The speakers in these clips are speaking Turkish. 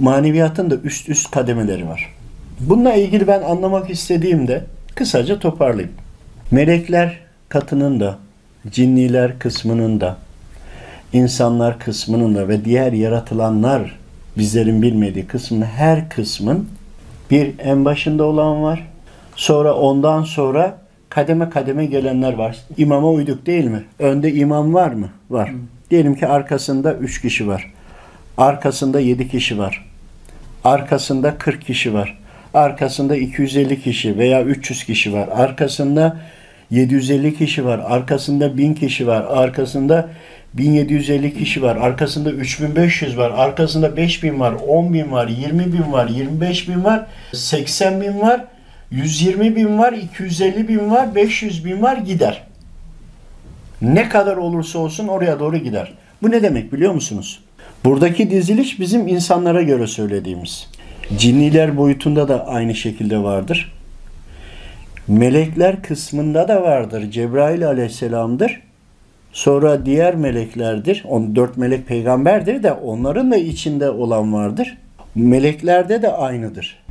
maneviyatın da üst üst kademeleri var. Bununla ilgili ben anlamak istediğimde kısaca toparlayayım. Melekler katının da, cinniler kısmının da, insanlar kısmının da ve diğer yaratılanlar bizlerin bilmediği kısmın her kısmın bir en başında olan var. Sonra ondan sonra kademe kademe gelenler var. İmama uyduk değil mi? Önde imam var mı? Var. Diyelim ki arkasında 3 kişi var. Arkasında 7 kişi var. Arkasında 40 kişi var. Arkasında 250 kişi veya 300 kişi var. Arkasında 750 kişi var. Arkasında 1000 kişi var. Arkasında 1750 kişi var. Arkasında 3500 var. Arkasında 5000 var. 10.000 var. 20.000 var. 25.000 var. 80.000 var. 120 bin var, 250 bin var, 500 bin var gider. Ne kadar olursa olsun oraya doğru gider. Bu ne demek biliyor musunuz? Buradaki diziliş bizim insanlara göre söylediğimiz. Cinniler boyutunda da aynı şekilde vardır. Melekler kısmında da vardır. Cebrail aleyhisselamdır. Sonra diğer meleklerdir. On, dört melek peygamberdir de onların da içinde olan vardır. Meleklerde de aynıdır.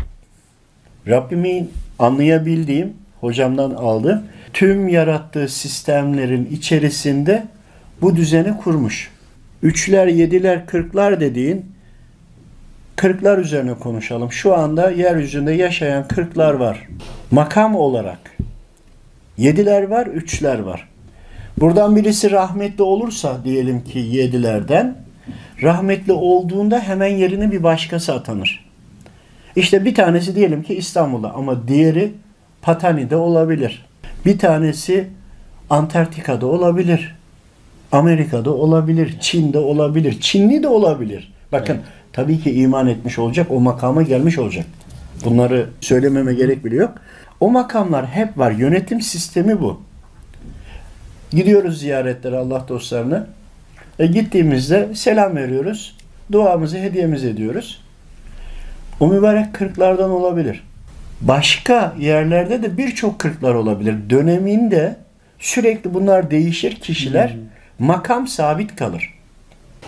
Rabbimin anlayabildiğim, hocamdan aldığım tüm yarattığı sistemlerin içerisinde bu düzeni kurmuş. Üçler, yediler, kırklar dediğin kırklar üzerine konuşalım. Şu anda yeryüzünde yaşayan kırklar var. Makam olarak. Yediler var, üçler var. Buradan birisi rahmetli olursa diyelim ki yedilerden rahmetli olduğunda hemen yerine bir başkası atanır. İşte bir tanesi diyelim ki İstanbul'da ama diğeri Patani'de olabilir. Bir tanesi Antarktika'da olabilir. Amerika'da olabilir, Çin'de olabilir, Çinli de olabilir. Bakın evet. tabii ki iman etmiş olacak, o makama gelmiş olacak. Bunları söylememe gerek bile yok. O makamlar hep var. Yönetim sistemi bu. Gidiyoruz ziyaretlere Allah dostlarına. E gittiğimizde selam veriyoruz. Duamızı, hediyemizi ediyoruz. O mübarek kırklardan olabilir. Başka yerlerde de birçok kırklar olabilir. Döneminde sürekli bunlar değişir kişiler. Hmm. Makam sabit kalır.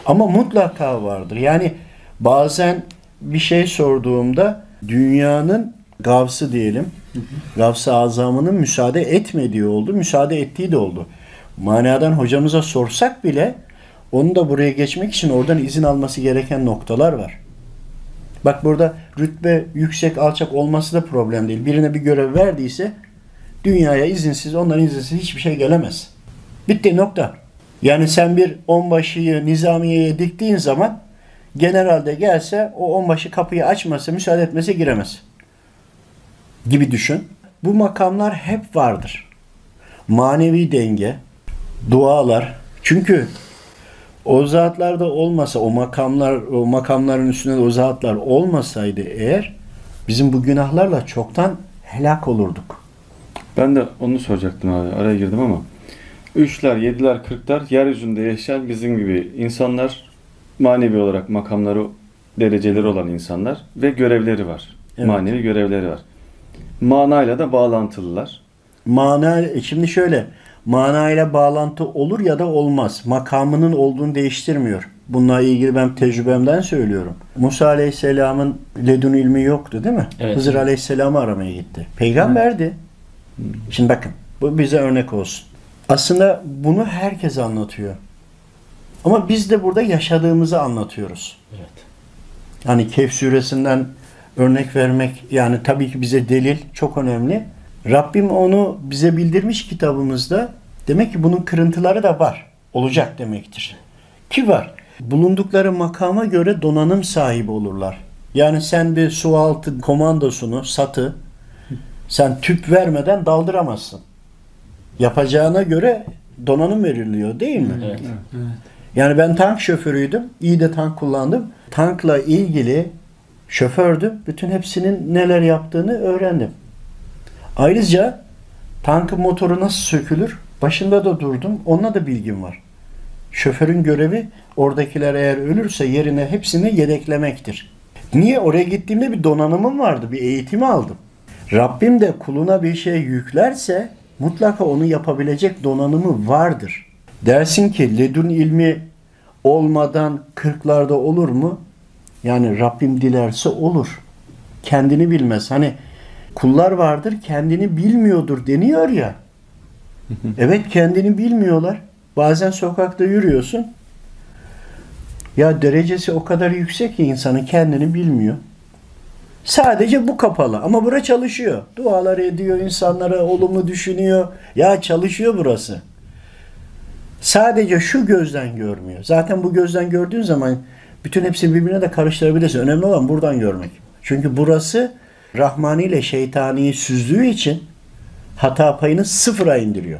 Ama mutlaka vardır. Yani bazen bir şey sorduğumda dünyanın gavsı diyelim, gavsı azamının müsaade etmediği oldu, müsaade ettiği de oldu. Manadan hocamıza sorsak bile onun da buraya geçmek için oradan izin alması gereken noktalar var. Bak burada rütbe yüksek alçak olması da problem değil. Birine bir görev verdiyse dünyaya izinsiz ondan izinsiz hiçbir şey gelemez. Bitti nokta. Yani sen bir onbaşıyı nizamiyeye diktiğin zaman generalde gelse o onbaşı kapıyı açmasa müsaade etmese giremez. Gibi düşün. Bu makamlar hep vardır. Manevi denge, dualar. Çünkü o zatlarda olmasa, o makamlar, o makamların üstünde o zatlar olmasaydı eğer bizim bu günahlarla çoktan helak olurduk. Ben de onu soracaktım abi. Araya girdim ama. Üçler, yediler, kırklar yeryüzünde yaşayan bizim gibi insanlar manevi olarak makamları, dereceleri olan insanlar ve görevleri var. Evet. Manevi görevleri var. Manayla da bağlantılılar. Mana, e, şimdi şöyle, manayla bağlantı olur ya da olmaz. Makamının olduğunu değiştirmiyor. Bununla ilgili ben tecrübemden söylüyorum. Musa Aleyhisselam'ın ledun ilmi yoktu değil mi? Evet. Hızır Aleyhisselam'ı aramaya gitti. Peygamberdi. Şimdi bakın bu bize örnek olsun. Aslında bunu herkes anlatıyor. Ama biz de burada yaşadığımızı anlatıyoruz. Evet. Hani Kehf suresinden örnek vermek yani tabii ki bize delil çok önemli. Rabbim onu bize bildirmiş kitabımızda. Demek ki bunun kırıntıları da var. Olacak demektir. Ki var. Bulundukları makama göre donanım sahibi olurlar. Yani sen bir su altı komandosunu, satı sen tüp vermeden daldıramazsın. Yapacağına göre donanım veriliyor değil mi? Evet. evet. Yani ben tank şoförüydüm. İyi de tank kullandım. Tankla ilgili şofördüm. Bütün hepsinin neler yaptığını öğrendim. Ayrıca tankın motoru nasıl sökülür? Başında da durdum. Onunla da bilgim var. Şoförün görevi oradakiler eğer ölürse yerine hepsini yedeklemektir. Niye? Oraya gittiğimde bir donanımım vardı. Bir eğitimi aldım. Rabbim de kuluna bir şey yüklerse mutlaka onu yapabilecek donanımı vardır. Dersin ki ledun ilmi olmadan kırklarda olur mu? Yani Rabbim dilerse olur. Kendini bilmez. Hani kullar vardır kendini bilmiyordur deniyor ya. Evet kendini bilmiyorlar. Bazen sokakta yürüyorsun. Ya derecesi o kadar yüksek ki insanın kendini bilmiyor. Sadece bu kapalı ama bura çalışıyor. Dualar ediyor, insanlara olumlu düşünüyor. Ya çalışıyor burası. Sadece şu gözden görmüyor. Zaten bu gözden gördüğün zaman bütün hepsini birbirine de karıştırabilirsin. Önemli olan buradan görmek. Çünkü burası Rahmani ile şeytani süzdüğü için hata payını sıfıra indiriyor.